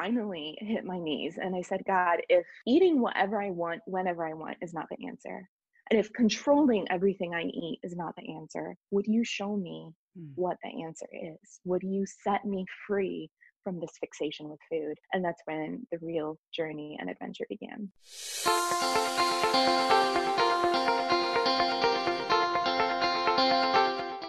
finally hit my knees and I said, God, if eating whatever I want, whenever I want, is not the answer, and if controlling everything I eat is not the answer, would you show me mm. what the answer is? Would you set me free from this fixation with food? And that's when the real journey and adventure began.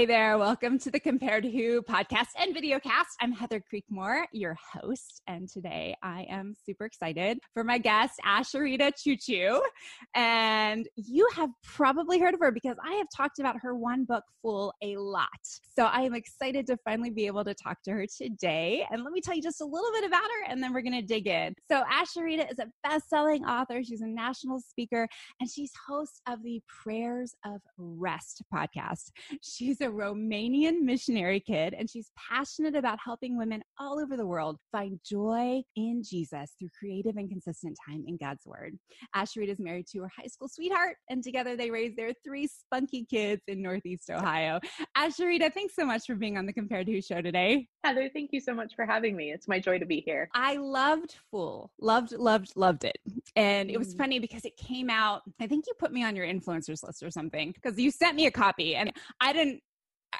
Hey there, welcome to the Compared Who podcast and videocast. I'm Heather Creekmore, your host, and today I am super excited for my guest, Asheritah Ciuciu. And you have probably heard of her because I have talked about her one book, Full, a lot. So I am excited to finally be able to talk to her today. And let me tell you just a little bit about her, and then we're going to dig in. So Asheritah is a best-selling author. She's a national speaker, and she's host of the Prayers of Rest podcast. She's a Romanian missionary kid, and she's passionate about helping women all over the world find joy in Jesus through creative and consistent time in God's Word. Asheritah is married to her high school sweetheart, and together they raise their three spunky kids in Northeast Ohio. Asheritah, thanks so much for being on the Compared to Who show today. Heather, thank you so much for having me. It's my joy to be here. I loved Full, loved, loved, loved it. And it was mm. funny because it came out, I think you put me on your influencers list or something because you sent me a copy and I didn't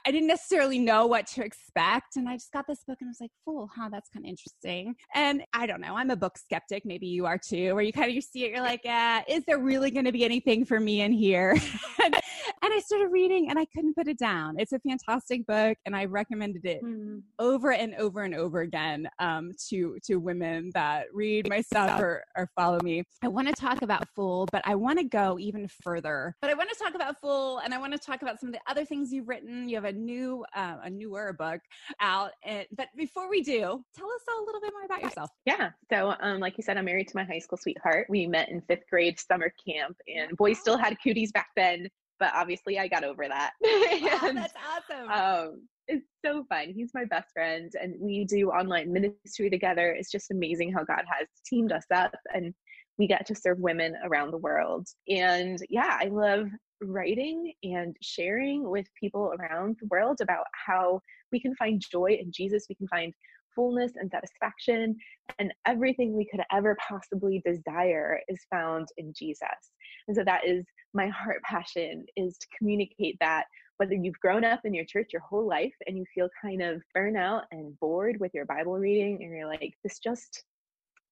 I didn't necessarily know what to expect. And I just got this book and I was like, Full, huh? That's kind of interesting. And I don't know. I'm a book skeptic. Maybe you are too, where you kind of you see it, you're like, yeah, is there really going to be anything for me in here? and, I started reading and I couldn't put it down. It's a fantastic book and I recommended it mm-hmm. over and over and over again um, to, to women that read my stuff or, or follow me. I want to talk about Full, but I want to go even further. But I want to talk about Full and I want to talk about some of the other things you've written. You have a new, uh, a newer book out. And, but before we do, tell us a little bit more about yourself. Yeah. So, um, like you said, I'm married to my high school sweetheart. We met in fifth grade summer camp, and boys still had cooties back then. But obviously, I got over that. and, that's awesome. Um, it's so fun. He's my best friend, and we do online ministry together. It's just amazing how God has teamed us up, and we get to serve women around the world. And yeah, I love writing and sharing with people around the world about how we can find joy in Jesus, we can find fullness and satisfaction, and everything we could ever possibly desire is found in Jesus. And so that is my heart passion is to communicate that whether you've grown up in your church your whole life and you feel kind of burnout and bored with your Bible reading and you're like, this just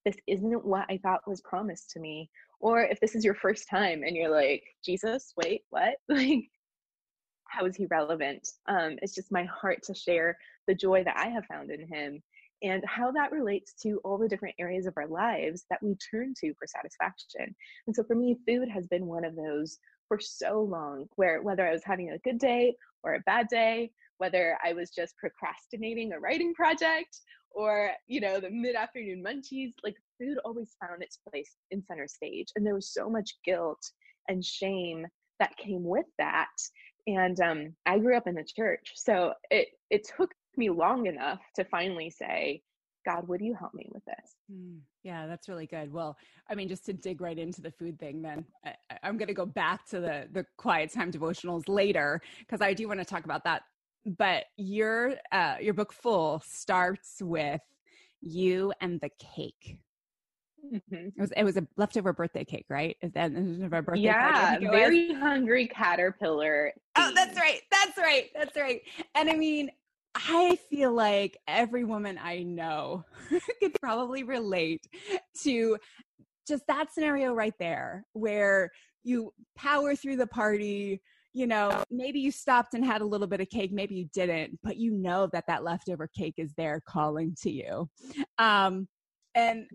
this isn't what I thought was promised to me, or if this is your first time and you're like jesus wait what? Like how is he relevant? Um it's just my heart to share the joy that i have found in him and how that relates to all the different areas of our lives that we turn to for satisfaction. And so for me food has been one of those for so long where whether i was having a good day or a bad day whether i was just procrastinating a writing project or you know the mid-afternoon munchies like food always found its place in center stage. And there was so much guilt and shame that came with that. And um, i grew up in the church so it it took me long enough to finally say god would you help me with this mm, yeah that's really good well i mean just to dig right into the food thing then I, i'm going to go back to the the quiet time devotionals later because i do want to talk about that but your uh, your book full starts with you and the cake Mm-hmm. It was it was a leftover birthday cake, right? Is that a birthday yeah, very hungry caterpillar. Oh, that's right. That's right. That's right. And I mean, I feel like every woman I know could probably relate to just that scenario right there where you power through the party you know maybe you stopped and had a little bit of cake maybe you didn't but you know that that leftover cake is there calling to you um and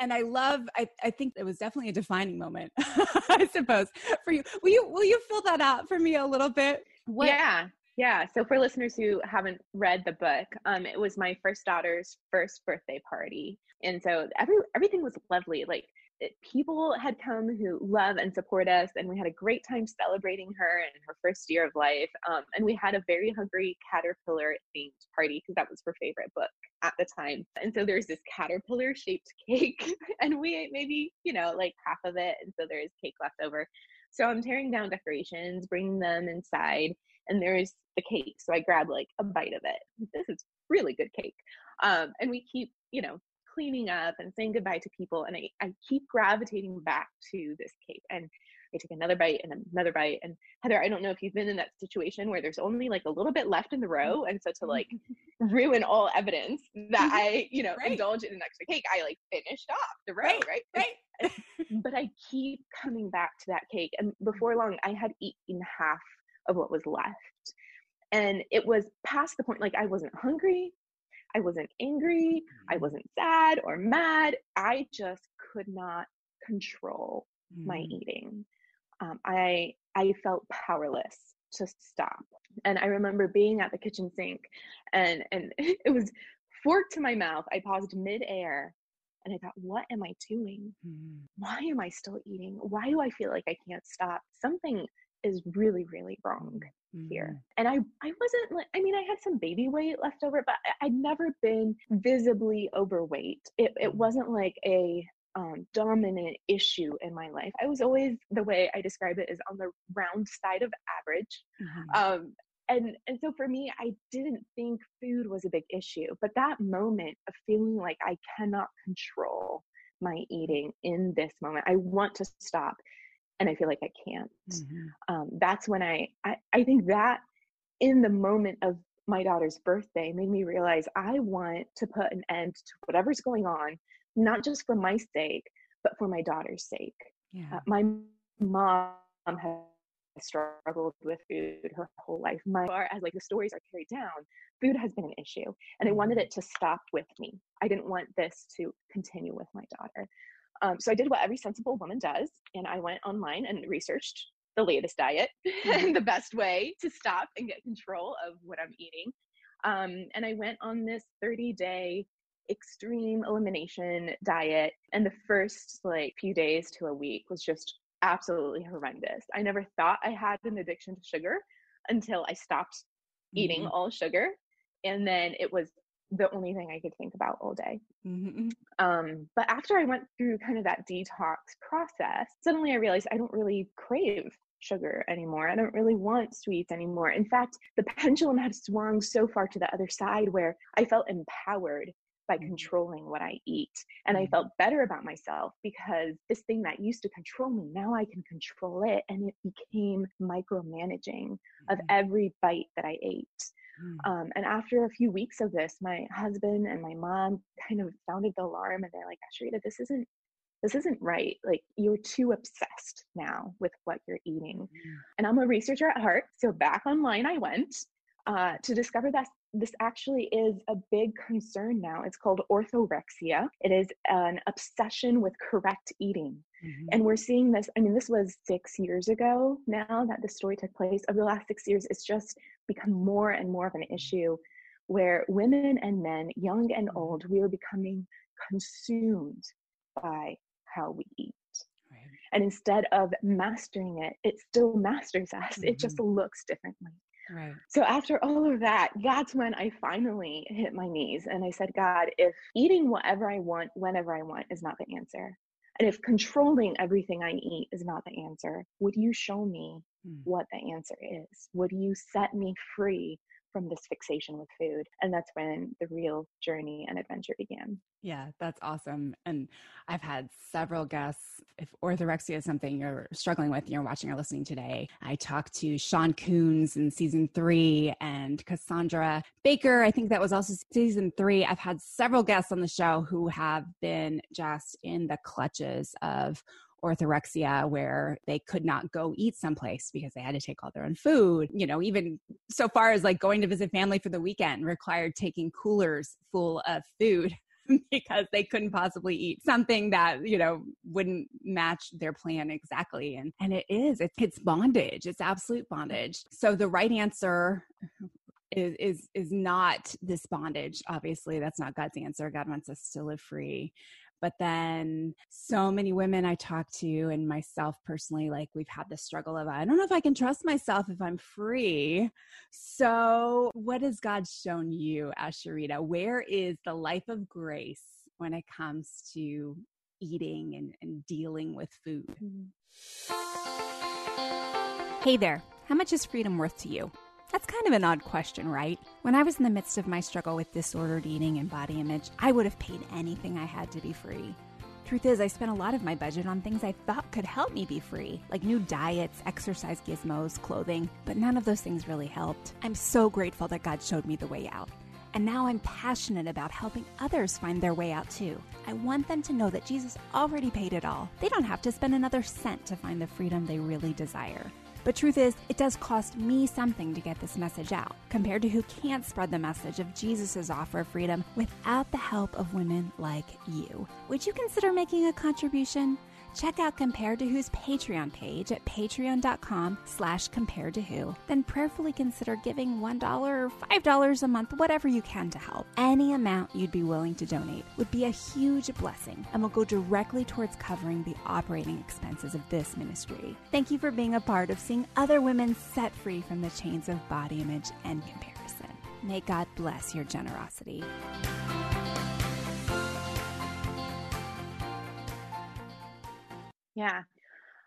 and I love I, I think it was definitely a defining moment, I suppose, for you. Will you will you fill that out for me a little bit? What, yeah. Yeah. So for listeners who haven't read the book, um, it was my first daughter's first birthday party. And so every everything was lovely. Like it, people had come who love and support us, and we had a great time celebrating her and her first year of life. Um, and we had a very hungry caterpillar themed party because that was her favorite book at the time. And so there's this caterpillar shaped cake, and we ate maybe, you know, like half of it. And so there's cake left over. So I'm tearing down decorations, bringing them inside, and there's the cake. So I grab like a bite of it. This is really good cake. Um, and we keep, you know, cleaning up and saying goodbye to people. And I, I keep gravitating back to this cake. And I take another bite and another bite. And Heather, I don't know if you've been in that situation where there's only like a little bit left in the row. And so to like ruin all evidence that I, you know, right. indulge in an extra cake, I like finished off the row, right? Right. right. but I keep coming back to that cake. And before long, I had eaten half of what was left. And it was past the point, like I wasn't hungry. I wasn't angry. I mm-hmm. wasn't sad or mad. I just could not control mm. my eating. Um, I I felt powerless to stop. And I remember being at the kitchen sink, and and it was fork to my mouth. I paused midair, and I thought, "What am I doing? Mm. Why am I still eating? Why do I feel like I can't stop? Something is really really wrong." mm-hmm. here. And I, I wasn't like, I mean, I had some baby weight left over, but I, would never been visibly overweight. It, it mm-hmm. wasn't like a um, dominant issue in my life. I was always the way I describe it is on the round side of average. Mm-hmm. Um, and and so for me, I didn't think food was a big issue, but that moment of feeling like I cannot control my eating in this moment, I want to stop and I feel like I can't. Mm-hmm. Um, that's when I, I, I think that in the moment of my daughter's birthday made me realize I want to put an end to whatever's going on, not just for my sake, but for my daughter's sake. Yeah. Uh, my mom has struggled with food her whole life. My far as like the stories are carried down, food has been an issue, and I wanted mm-hmm. it to stop with me. I didn't want this to continue with my daughter. Um, so I did what every sensible woman does, and I went online and researched the latest diet mm-hmm. and the best way to stop and get control of what I'm eating. Um, and I went on this 30 day extreme elimination diet, and the first like few days to a week was just absolutely horrendous. I never thought I had an addiction to sugar until I stopped mm-hmm. eating all sugar. And then it was the only thing I could think about all day. Mm-hmm. Um, but after I went through kind of that detox process, suddenly I realized I don't really crave sugar anymore. I don't really want sweets anymore. In fact, the pendulum had swung so far to the other side where I felt empowered by mm-hmm. controlling what I eat. And I mm-hmm. felt better about myself because this thing that used to control me, now I can control it. And it became micromanaging of mm-hmm. every bite that I ate. Mm. Um, and after a few weeks of this, my husband and my mom kind of sounded the alarm and they're like, Asheritah, this isn't this isn't right. Like you're too obsessed now with what you're eating. Mm. And I'm a researcher at heart. So back online I went uh, to discover that this actually is a big concern now. It's called orthorexia. It is an obsession with correct eating. Mm-hmm. And we're seeing this, I mean, this was six years ago now that the story took place. Over the last six years, it's just become more and more of an mm-hmm. issue where women and men, young and mm-hmm. old, we are becoming consumed by how we eat. Right. And instead of mastering it, it still masters us. Mm-hmm. It just mm-hmm. looks differently. Right. So after all of that, that's when I finally hit my knees and I said, God, if eating whatever I want, whenever I want is not the answer, and if controlling everything I eat is not the answer, would you show me mm. what the answer is? Would you set me free from this fixation with food. And that's when the real journey and adventure began. Yeah, that's awesome. And I've had several guests. If orthorexia is something you're struggling with, you're watching or listening today, I talked to Sean Coons in season three and Cassandra Baker. I think that was also season three. I've had several guests on the show who have been just in the clutches of orthorexia where they could not go eat someplace because they had to take all their own food. You know, even so far as like going to visit family for the weekend required taking coolers full of food because they couldn't possibly eat something that you know wouldn't match their plan exactly. And and it is it's, it's bondage it's absolute bondage. So the right answer is is is not this bondage obviously. That's not god's answer. God wants us to live free but then so many women I talk to, and myself personally, like we've had the struggle of, I don't know if I can trust myself if I'm free. So, what has God shown you, Asheritah? Where is the life of grace when it comes to eating and, and dealing with food? Mm-hmm. Hey there. How much is freedom worth to you? That's kind of an odd question, right? When I was in the midst of my struggle with disordered eating and body image, I would have paid anything I had to be free. Truth is, I spent a lot of my budget on things I thought could help me be free, like new diets, exercise gizmos, clothing, but none of those things really helped. I'm so grateful that God showed me the way out. And now I'm passionate about helping others find their way out too. I want them to know that Jesus already paid it all. They don't have to spend another cent to find the freedom they really desire. But truth is, it does cost me something to get this message out, compared to who can't spread the message of Jesus' offer of freedom without the help of women like you. Would you consider making a contribution? Check out Compared to Who's Patreon page at patreon.com slash compared to who. Then prayerfully consider giving $1 or $5 a month, whatever you can to help. Any amount you'd be willing to donate would be a huge blessing and will go directly towards covering the operating expenses of this ministry. Thank you for being a part of seeing other women set free from the chains of body image and comparison. May God bless your generosity. Yeah.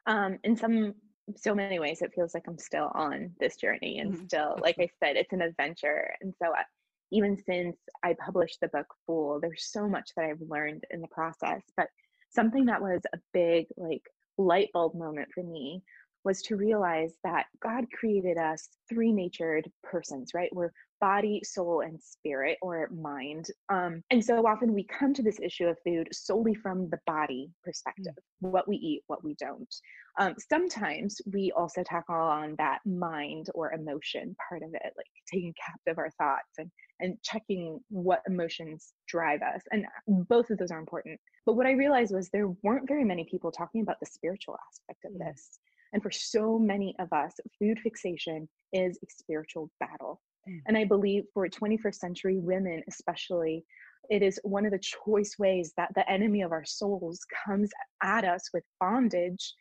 Um, in some so many ways, it feels like I'm still on this journey, and mm-hmm. still, like I said, it's an adventure. And so, uh, even since I published the book Full, there's so much that I've learned in the process. But something that was a big like light bulb moment for me was to realize that God created us three natured persons, right? We're body, soul, and spirit or mind. Um, and so often we come to this issue of food solely from the body perspective mm. what we eat, what we don't. Um, sometimes we also tackle on that mind or emotion part of it, like taking captive our thoughts and, and checking what emotions drive us. And both of those are important. But what I realized was there weren't very many people talking about the spiritual aspect of mm. this. And for so many of us, food fixation is a spiritual battle. Mm. And I believe for 21st century women, especially, it is one of the choice ways that the enemy of our souls comes at us with bondage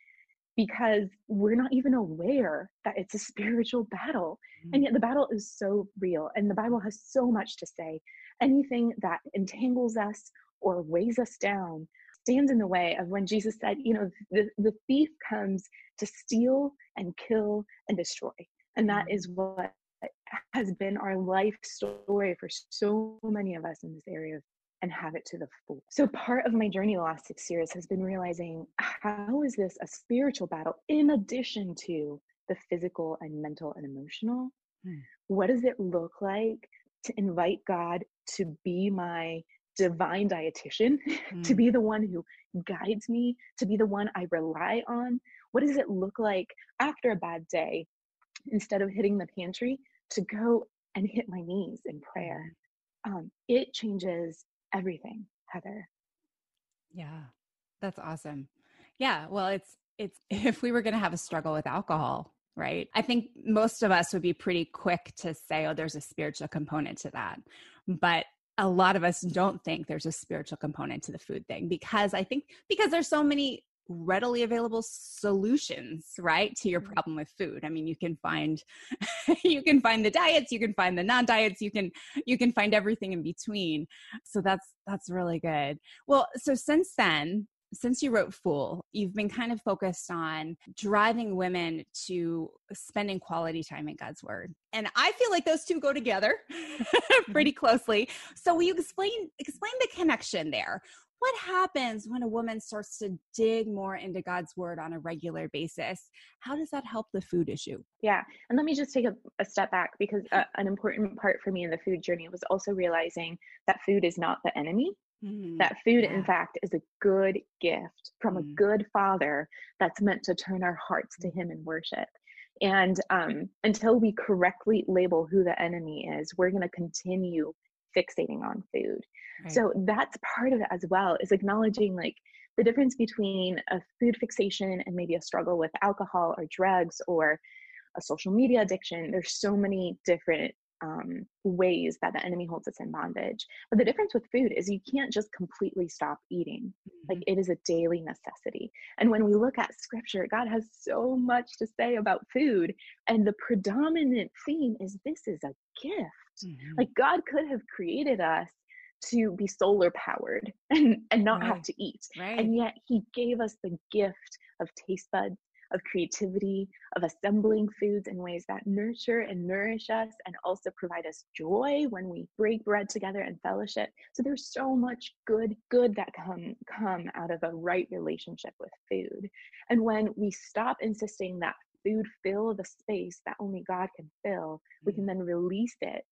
because we're not even aware that it's a spiritual battle. Mm. And yet the battle is so real, and the Bible has so much to say. Anything that entangles us or weighs us down stands in the way of when Jesus said, you know, the, the thief comes to steal and kill and destroy. And that mm. what has been our life story for so many of us in this area and have it to the full. So part of my journey the last six years has been realizing how is this a spiritual battle in addition to the physical and mental and emotional? Hmm. What does it look like to invite God to be my divine dietitian, hmm. to be the one who guides me, to be the one I rely on? What does it look like after a bad day? Instead of hitting the pantry, to go and hit my knees in prayer. Um, it changes everything, Heather. Yeah, that's awesome. Yeah, well, it's it's if we were going to have a struggle with alcohol, right? I think most of us would be pretty quick to say, "Oh, there's a spiritual component to that," but a lot of us don't think there's a spiritual component to the food thing because I think because there's so many readily available solutions right to your mm-hmm. problem with food i mean you can find you can find the diets you can find the non-diets you can you can find everything in between so that's that's really good well so since then since you wrote Full, you've been kind of focused on driving women to spending quality time in God's Word. And I feel like those two go together pretty closely. So will you explain explain the connection there? What happens when a woman starts to dig more into God's word on a regular basis? How does that help the food issue? Yeah. And let me just take a, a step back because uh, an important part for me in the food journey was also realizing that food is not the enemy. Mm, that food, yeah. in fact, is a good gift from mm. a good father that's meant to turn our hearts to him in worship. And um, until we correctly label who the enemy is, we're going to continue fixating on food. Right. So that's part of it as well, is acknowledging like the difference between a food fixation and maybe a struggle with alcohol or drugs or a social media addiction. There's so many different um, ways that the enemy holds us in bondage. But the difference with food is you can't just completely stop eating. Mm-hmm. Like it is a daily necessity. And when we look at scripture, God has so much to say about food. And the predominant theme is this is a gift. Mm-hmm. Like God could have created us to be solar powered and, and not right. have to eat. Right. And yet he gave us the gift of taste buds of creativity, of assembling foods in ways that nurture and nourish us and also provide us joy when we break bread together and fellowship. So there's so much good, good that come come out of a right relationship with food. And when we stop insisting that food fill the space that only God can fill, we can mm. then release it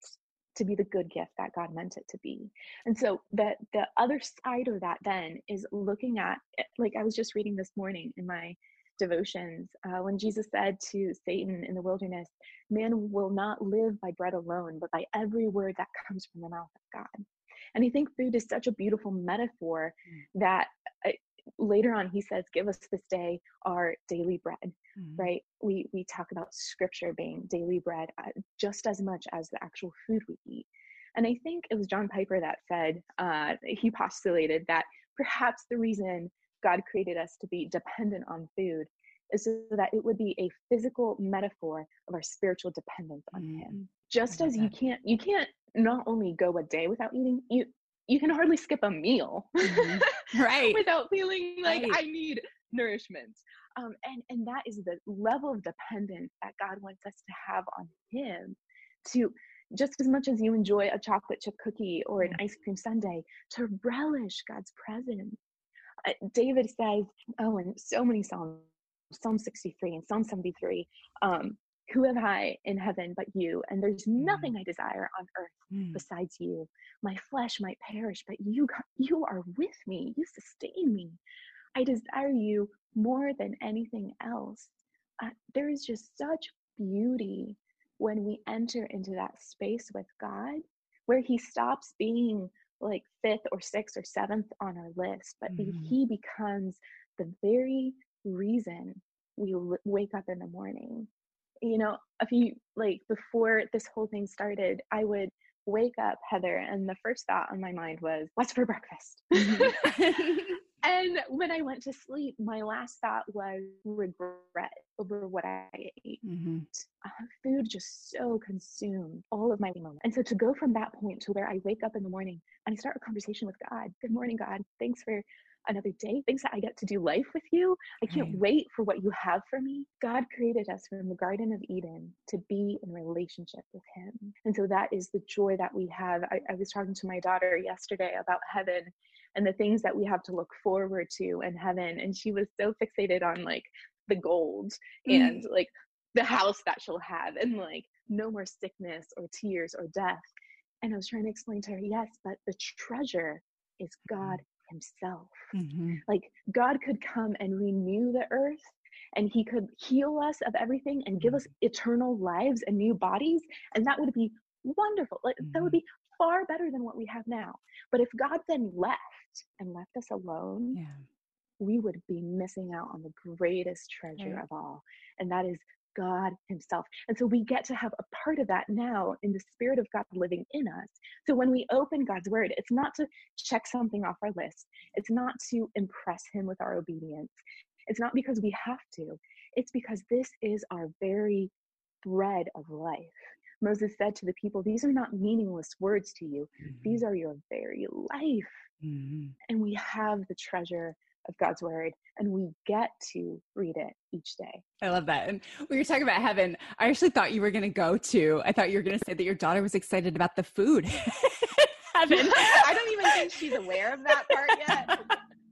to be the good gift that God meant it to be. And so the the other side of that then is looking at like I was just reading this morning in my devotions uh, when Jesus said to Satan in the wilderness, Man will not live by bread alone, but by every word that comes from the mouth of God. And I think food is such a beautiful metaphor mm. that uh, later on he says, Give us this day our daily bread, mm. right? We, we talk about scripture being daily bread uh, just as much as the actual food we eat. And I think it was John Piper that said, uh, he postulated that perhaps the reason God created us to be dependent on food is so that it would be a physical metaphor of our spiritual dependence on mm. him just as you can't you can't not only go a day without eating you you can hardly skip a meal mm-hmm. right without feeling like right. i need nourishment um, and and that is the level of dependence that god wants us to have on him to just as much as you enjoy a chocolate chip cookie or an mm. ice cream sundae to relish god's presence uh, David says, oh, in so many Psalms, Psalm 63 and Psalm 73, um, who have I in heaven but you? And there's nothing mm. I desire on earth mm. besides you. My flesh might perish, but you, you are with me. You sustain me. I desire you more than anything else. Uh, there is just such beauty when we enter into that space with God where He stops being like fifth or sixth or seventh on our list, but mm-hmm. he becomes the very reason we wake up in the morning. You know, a few like before this whole thing started, I would wake up, Heather, and the first thought on my mind was, What's for breakfast? Mm-hmm. and when I went to sleep, my last thought was regret over what I ate. Mm-hmm. Uh, food just so consumed all of my moments. And so to go from that point to where I wake up in the morning and I start a conversation with God. Good morning, God. Thanks for another day. Thanks that I get to do life with you. I can't right. wait for what you have for me. God created us from the Garden of Eden to be in relationship with Him. And so that is the joy that we have. I, I was talking to my daughter yesterday about heaven and the things that we have to look forward to in heaven. And she was so fixated on like the gold mm. and like the house that she'll have and like no more sickness or tears or death. And I was trying to explain to her, yes, but the treasure is God himself. Mm-hmm. Like God could come and renew the earth and he could heal us of everything and give us mm-hmm. eternal lives and new bodies. And that would be wonderful. Like that would mm-hmm. be far better than what we have now. But if God then left and left us alone, yeah. we would be missing out on the greatest treasure right. of all. And that is God Himself. And so we get to have a part of that now in the Spirit of God living in us. So when we open God's Word, it's not to check something off our list, it's not to impress Him with our obedience, it's not because we have to, it's because this is our very bread of life. Moses said to the people, These are not meaningless words to you, mm-hmm. these are your very life. Mm-hmm. And we have the treasure of God's word and we get to read it each day. I love that. And when you're talking about heaven, I actually thought you were going to go to, I thought you were going to say that your daughter was excited about the food. heaven. I don't even think she's aware of that part yet.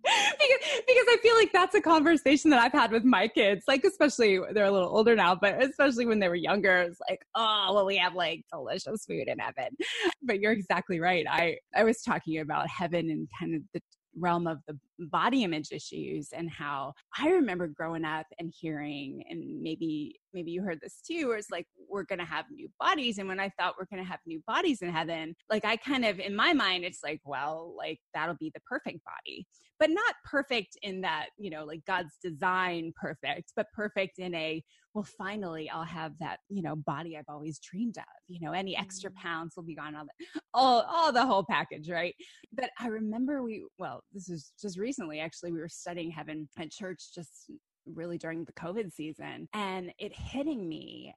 because, because I feel like that's a conversation that I've had with my kids, like especially they're a little older now, but especially when they were younger, it's like, oh, well, we have like delicious food in heaven. But you're exactly right. I I was talking about heaven and kind of the realm of the body image issues and how I remember growing up and hearing and maybe maybe you heard this too where it's like we're to have new bodies and when I thought we're to have new bodies in heaven like I kind of in my mind it's like well like that'll be the perfect body but not perfect in that you know like God's design perfect but perfect in a well finally I'll have that you know body I've always dreamed of you know any extra mm. pounds will be gone all the all all the whole package right but I remember we well this is just recently actually we were studying heaven at church just really during the covid season and it hitting me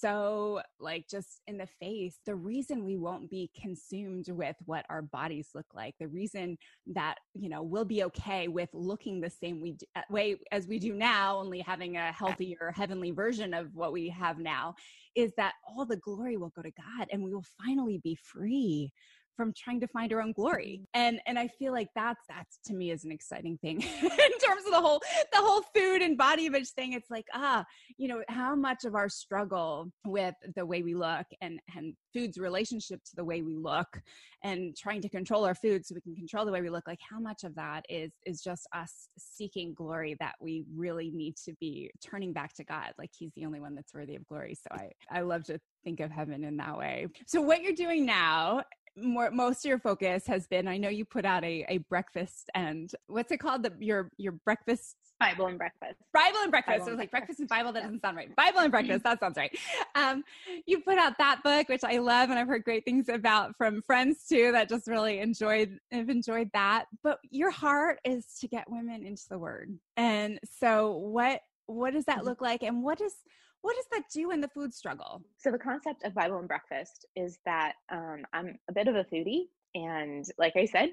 so like just in the face the reason we won't be consumed with what our bodies look like the reason that you know we'll be okay with looking the same we do, way as we do now only having a healthier heavenly version of what we have now is that all the glory will go to god and we will finally be free from trying to find our own glory. And and i feel like that's that's to me is an exciting thing in terms of the whole the whole food and body image thing. It's like ah you know how much of our struggle with the way we look and and food's relationship to the way we look and trying to control our food so we can control the way we look like how much of that is is just us seeking glory that we really need to be turning back to god. Like he's the only one that's worthy of glory. So i i love to think of heaven in that way. So what you're doing now more most of your focus has been i know you put out a, a breakfast and what's it called? The your your breakfast bible and breakfast. Bible and breakfast. Bible so it was like breakfast. and bible that doesn't sound right. Bible and breakfast that sounds right. Um you put out that book which i love and i've heard great things about from friends too that just really enjoyed have enjoyed that. But your heart is to get women into the word. And so what what does that mm-hmm. look like? And what is what does that do in the food struggle? So, the concept of Bible and breakfast is that um, I'm a bit of a foodie. And like I said,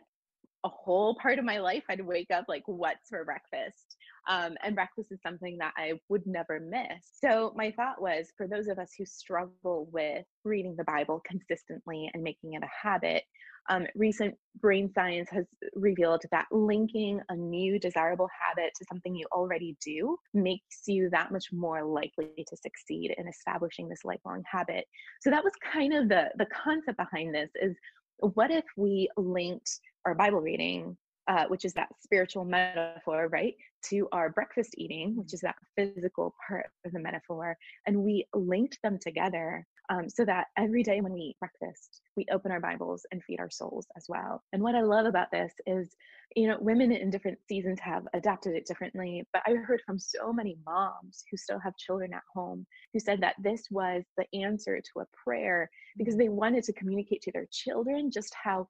a whole part of my life, I'd wake up like, what's for breakfast? Um, and breakfast is something that I would never miss. So, my thought was for those of us who struggle with reading the Bible consistently and making it a habit, um, recent brain science has revealed that linking a new desirable habit to something you already do makes you that much more likely to succeed in establishing this lifelong habit. So that was kind of the the concept behind this is what if we linked our Bible reading uh, which is that spiritual metaphor, right, to our breakfast eating, which is that physical part of the metaphor. And we linked them together um, so that every day when we eat breakfast, we open our Bibles and feed our souls as well. And what I love about this is, you know, women in different seasons have adapted it differently. But I heard from so many moms who still have children at home who said that this was the answer to a prayer because they wanted to communicate to their children just how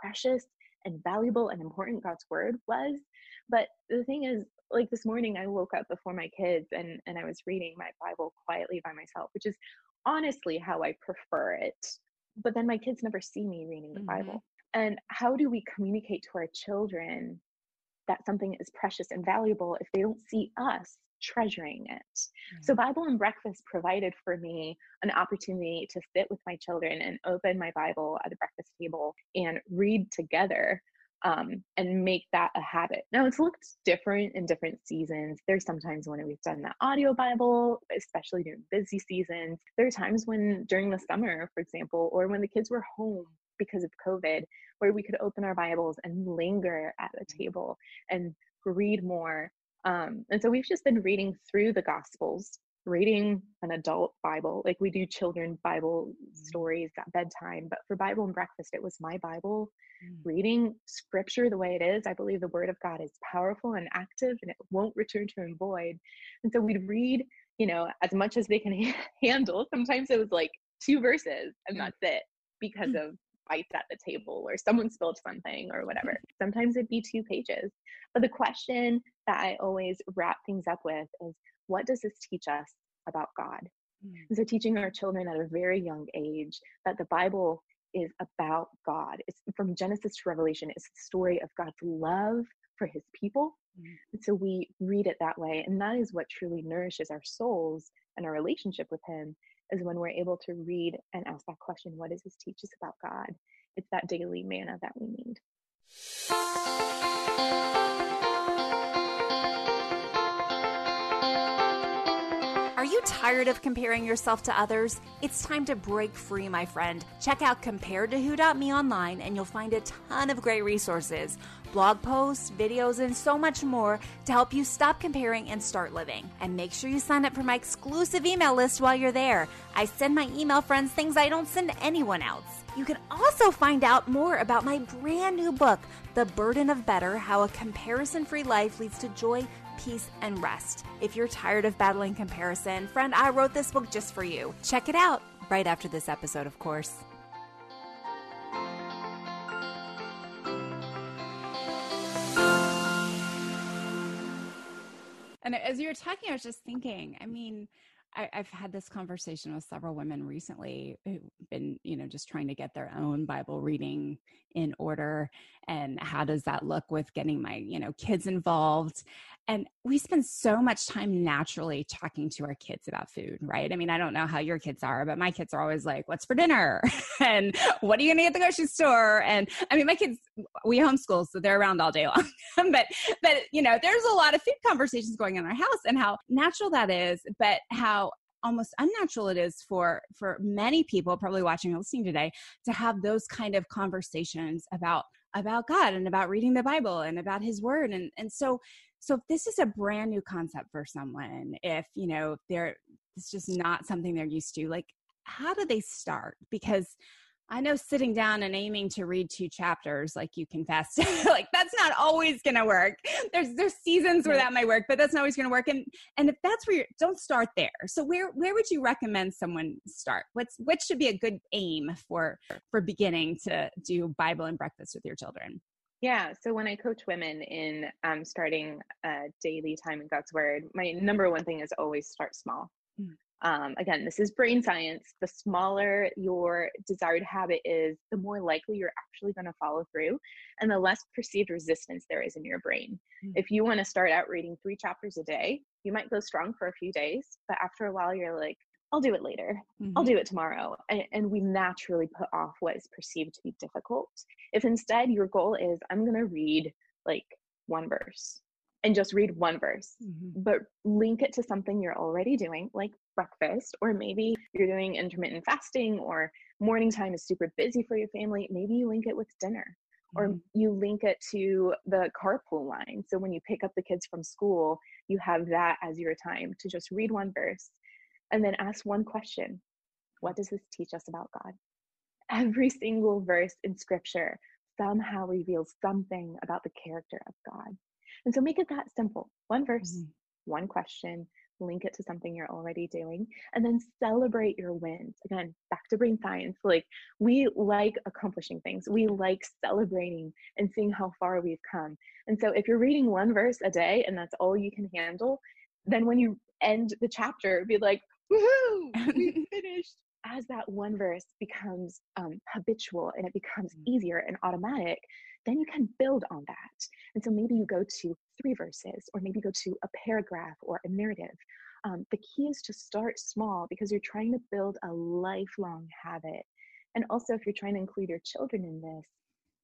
precious and valuable and important God's word was. But the thing is, like this morning, I woke up before my kids and, and I was reading my Bible quietly by myself, which is honestly how I prefer it. But then my kids never see me reading the mm-hmm. Bible. And how do we communicate to our children that something is precious and valuable if they don't see us treasuring it. Mm-hmm. So, Bible and Breakfast provided for me an opportunity to sit with my children and open my Bible at the breakfast table and read together um, and make that a habit. Now, it's looked different in different seasons. There's sometimes when we've done the audio Bible, especially during busy seasons. There are times when during the summer, for example, or when the kids were home because of COVID, where we could open our Bibles and linger at the table and read more um, and so we've just been reading through the Gospels, reading an adult Bible, like we do children Bible mm. stories at bedtime. But for Bible and breakfast, it was my Bible, mm. reading scripture the way it is. I believe the Word of God is powerful and active, and it won't return to him void. And so we'd read, you know, as much as they can handle. Sometimes it was like two verses, and mm. that's it because mm. of fights at the table or someone spilled something or whatever. Sometimes it'd be two pages. But the question that I always wrap things up with is what does this teach us about God? Mm. And so teaching our children at a very young age that the Bible is about God. It's from Genesis to Revelation, it's the story of God's love for his people Mm-hmm. And so we read it that way. And that is what truly nourishes our souls and our relationship with Him is when we're able to read and ask that question what does this teach us about God? It's that daily manna that we need. You tired of comparing yourself to others? It's time to break free, my friend. Check out comparedtowho.me online and you'll find a ton of great resources blog posts, videos, and so much more to help you stop comparing and start living. And make sure you sign up for my exclusive email list while you're there. I send my email friends things I don't send anyone else. You can also find out more about my brand new book, The Burden of Better How a Comparison Free Life Leads to Joy peace, and rest. If you're tired of battling comparison, friend, I wrote this book just for you. Check it out right after this episode, of course. And as you were talking, I was just thinking, I mean, I, have had this conversation with several women recently who've been, you know, just trying to get their own Bible reading in order. And how does that look with getting my, you know, kids involved? And we spend so much time naturally talking to our kids about food, right? I mean, I don't know how your kids are, but my kids are always like, what's for dinner? and what are you going to get at the grocery store? And I mean, my kids, we homeschool, so they're around all day long. but, but, you know, there's a lot of food conversations going on in our house and how natural that is, but how almost unnatural it is for for many people probably watching and listening today to have those kind of conversations about about God and about reading the Bible and about his word and and so so if this is a brand new concept for someone if you know they're it's just not something they're used to like how do they start because I know sitting down and aiming to read two chapters, like you confessed, like that's not always going to work. There's there's seasons where that might work, but that's not always going to work. And and if that's where you don't start there. So where where would you recommend someone start? What's what should be a good aim for for beginning to do Bible and breakfast with your children? Yeah. So when I coach women in um, starting a daily time in God's Word, my number one thing is always start small. Mm. Um, again, this is brain science. The smaller your desired habit is, the more likely you're actually going to follow through and the less perceived resistance there is in your brain. Mm-hmm. If you want to start out reading three chapters a day, you might go strong for a few days, but after a while, you're like, I'll do it later. Mm-hmm. I'll do it tomorrow. And, and, we naturally put off what is perceived to be difficult. If instead your goal is, I'm going to read like one verse and just read one verse, mm-hmm. but link it to something you're already doing, like breakfast, or maybe you're doing intermittent fasting, or morning time is super busy for your family. Maybe you link it with dinner, mm-hmm. or you link it to the carpool line. So when you pick up the kids from school, you have that as your time to just read one verse and then ask one question What does this teach us about God? Every single verse in scripture somehow reveals something about the character of God. And so make it that simple one verse, mm-hmm. one question, link it to something you're already doing, and then celebrate your wins. Again, back to brain science. Like we like accomplishing things, we like celebrating and seeing how far we've come. And so if you're reading one verse a day and that's all you can handle, then when you end the chapter, be like, woohoo, we finished. As that one verse becomes um, habitual and it becomes mm. easier and automatic, then you can build on that. And so maybe you go to three verses, or maybe go to a paragraph or a narrative. Um, the key is to start small because you're trying to build a lifelong habit. And also, if you're trying to include your children in this,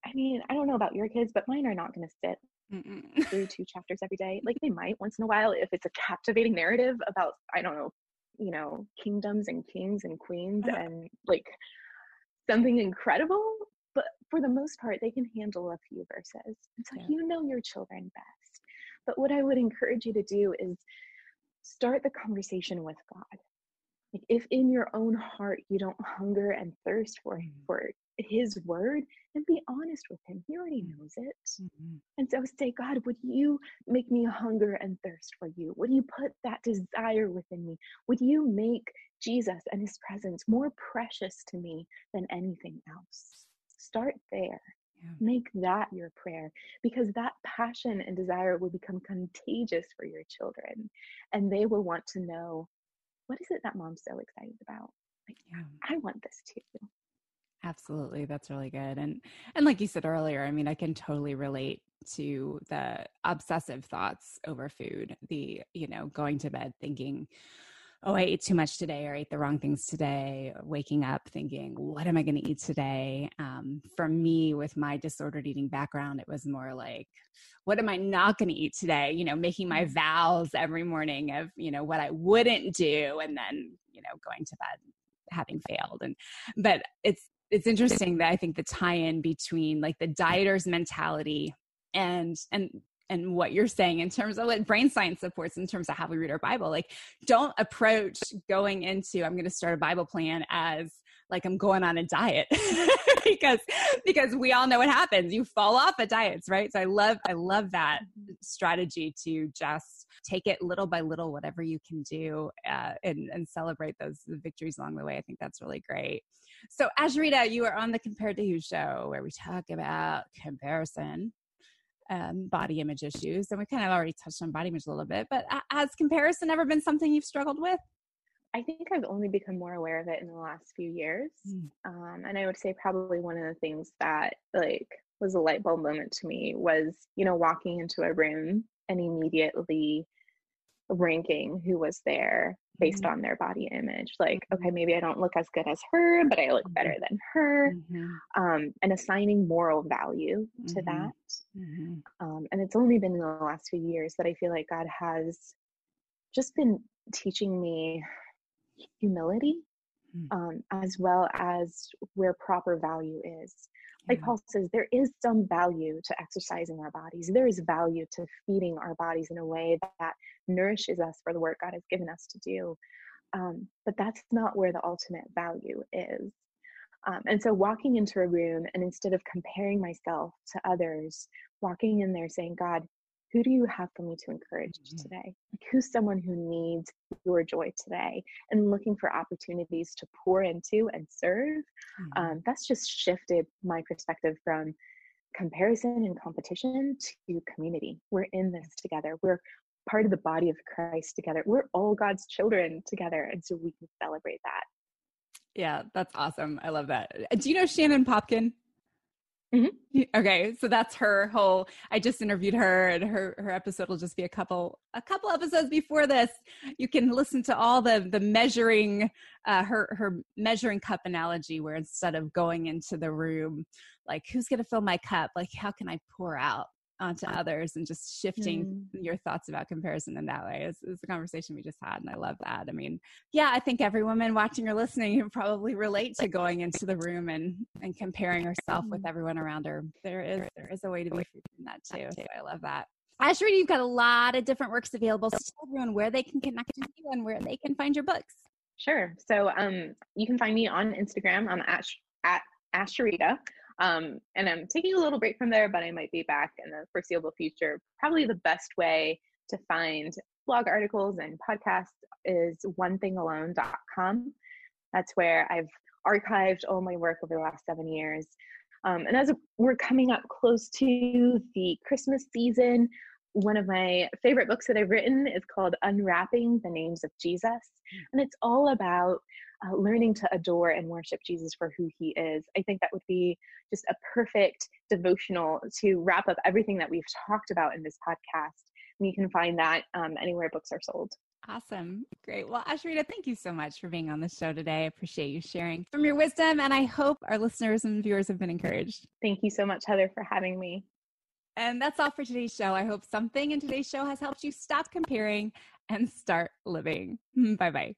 I mean, I don't know about your kids, but mine are not going to sit Mm-mm. through two chapters every day. Like they might once in a while if it's a captivating narrative about, I don't know, you know, kingdoms and kings and queens uh-huh. and like something incredible but for the most part they can handle a few verses and so yeah. you know your children best but what i would encourage you to do is start the conversation with god like if in your own heart you don't hunger and thirst for mm-hmm. for his word and be honest with him he already mm-hmm. knows it mm-hmm. and so say god would you make me hunger and thirst for you would you put that desire within me would you make jesus and his presence more precious to me than anything else start there. Yeah. Make that your prayer because that passion and desire will become contagious for your children. And they will want to know what is it that mom's so excited about? Like, yeah. I want this too. Absolutely. That's really good. And and like you said earlier, I mean, I can totally relate to the obsessive thoughts over food, the, you know, going to bed thinking, oh, I ate too much today or ate the wrong things today, waking up thinking, what am I going to eat today? Um, for me, with my disordered eating background, it was more like, what am I not going to eat today? You know, making my mm. vows every morning of, you know, what I wouldn't do and then, you know, going to bed having failed. And, but it's, it's interesting that I think the tie in between like the dieter's mentality and and and what you're saying in terms of what brain science supports in terms of how we read our Bible. Like, don't approach going into I'm going to start a Bible plan as like I'm going on a diet because because we all know what happens. You fall off of diets, right? So I love I love that mm-hmm. strategy to just take it little by little, whatever you can do, uh, and and celebrate those victories along the way. I think that's really great. So Asheritah, you are on the Compared to Who show where we talk about comparison um, body image issues. And we kind of already touched on body image a little bit, but has comparison ever been something you've struggled with? I think I've only become more aware of it in the last few years. Mm. Um, and I would say probably one of the things that like was a light bulb moment to me was, you know, walking into a room and immediately ranking who was there based mm-hmm. on their body image like mm-hmm. okay maybe i don't look as good as her but i look better mm-hmm. than her mm-hmm. um, and assigning moral value to mm-hmm. that mm-hmm. um, and it's only been in the last few years that i feel like god has just been teaching me humility mm. um, as well as where proper value is like Paul says, there is some value to exercising our bodies. There is value to feeding our bodies in a way that nourishes us for the work God has given us to do. Um, but that's not where the ultimate value is. Um, and so, walking into a room and instead of comparing myself to others, walking in there saying, God, who do you have for me to encourage mm-hmm. today? Like, who's someone who needs your joy today? And looking for opportunities to pour into and serve. Mm-hmm. Um, that's just shifted my perspective from comparison and competition to community. We're in this together. We're part of the body of Christ together. We're all God's children together. And so we can celebrate that. Yeah, that's awesome. I love that. Do you know Shannon Popkin? Mm-hmm. Okay, so that's her whole. I just interviewed her, and her her episode will just be a couple a couple episodes before this. You can listen to all the the measuring uh, her her measuring cup analogy, where instead of going into the room, like who's going to fill my cup, like how can I pour out onto others and just shifting mm. your thoughts about comparison in that way is, is the conversation we just had and i love that i mean yeah i think every woman watching or listening can probably relate to going into the room and and comparing herself with mm-hmm. everyone around her there is there is a way to be free from that too so i love that Asheritah, you've got a lot of different works available. So tell everyone where they can connect with you and where they can find your books. Sure. So um, you can find me on Instagram. I'm at, at Asheritah. Um, and I'm taking a little break from there, but I might be back in the foreseeable future. Probably the best way to find blog articles and podcasts is onethingalone.com. That's where I've archived all my work over the last seven years. Um, and as we're coming up close to the Christmas season, one of my favorite books that I've written is called Unwrapping the Names of Jesus. And it's all about uh, learning to adore and worship Jesus for who he is. I think that would be just a perfect devotional to wrap up everything that we've talked about in this podcast. And you can find that um, anywhere books are sold. Awesome. Great. Well, Asheritah, thank you so much for being on the show today. I appreciate you sharing from your wisdom, and I hope our listeners and viewers have been encouraged. Thank you so much, Heather, for having me. And that's all for today's show. I hope something in today's show has helped you stop comparing and start living. Hmm, bye bye.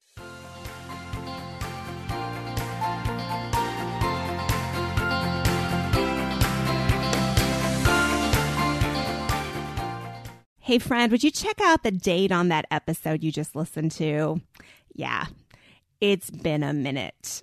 Hey, friend, would you check out the date on that episode you just listened to? Yeah, it's been a minute.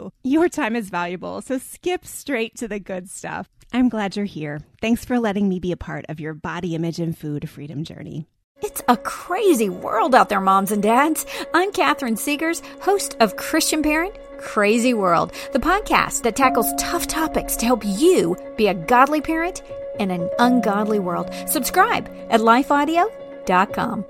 You. Your time is valuable, so skip straight to the good stuff. I'm glad you're here. Thanks for letting me be a part of your body image and food freedom journey. It's a crazy world out there, moms and dads. I'm Catherine Segars, host of Christian Parent Crazy World, the podcast that tackles tough topics to help you be a godly parent in an ungodly world. Subscribe at lifeaudio.com.